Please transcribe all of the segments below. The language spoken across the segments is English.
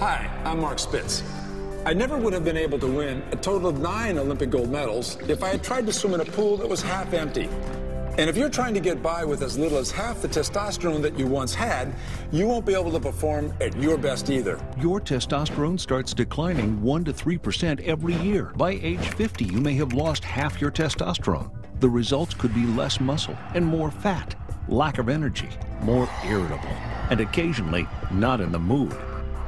Hi, I'm Mark Spitz. I never would have been able to win a total of nine Olympic gold medals if I had tried to swim in a pool that was half empty. And if you're trying to get by with as little as half the testosterone that you once had, you won't be able to perform at your best either. Your testosterone starts declining 1 to 3% every year. By age 50, you may have lost half your testosterone. The results could be less muscle and more fat, lack of energy, more irritable, and occasionally not in the mood.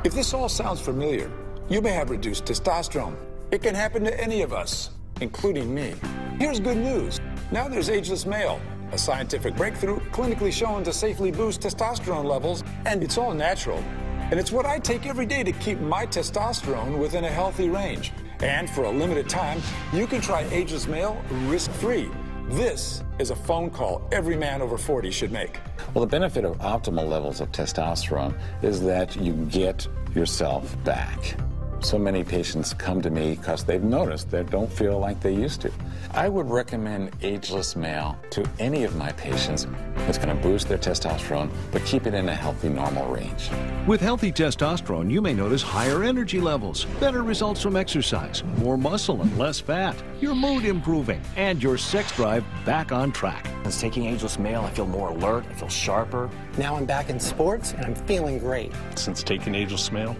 If this all sounds familiar, you may have reduced testosterone. It can happen to any of us, including me. Here's good news. Now there's Ageless Male, a scientific breakthrough clinically shown to safely boost testosterone levels, and it's all natural. And it's what I take every day to keep my testosterone within a healthy range. And for a limited time, you can try Ageless Male risk free. This is a phone call every man over 40 should make. Well, the benefit of optimal levels of testosterone is that you get yourself back. So many patients come to me because they've noticed they don't feel like they used to. I would recommend Ageless Male to any of my patients. It's going to boost their testosterone, but keep it in a healthy, normal range. With healthy testosterone, you may notice higher energy levels, better results from exercise, more muscle and less fat, your mood improving, and your sex drive back on track. Since taking Ageless Male, I feel more alert, I feel sharper. Now I'm back in sports and I'm feeling great. Since taking Ageless Male,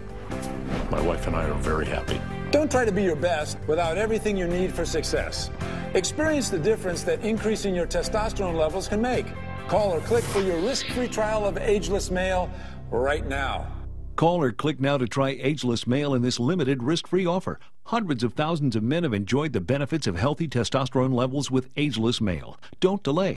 my wife and I are very happy. Don't try to be your best without everything you need for success. Experience the difference that increasing your testosterone levels can make. Call or click for your risk free trial of Ageless Male right now. Call or click now to try Ageless Male in this limited risk free offer. Hundreds of thousands of men have enjoyed the benefits of healthy testosterone levels with Ageless Male. Don't delay.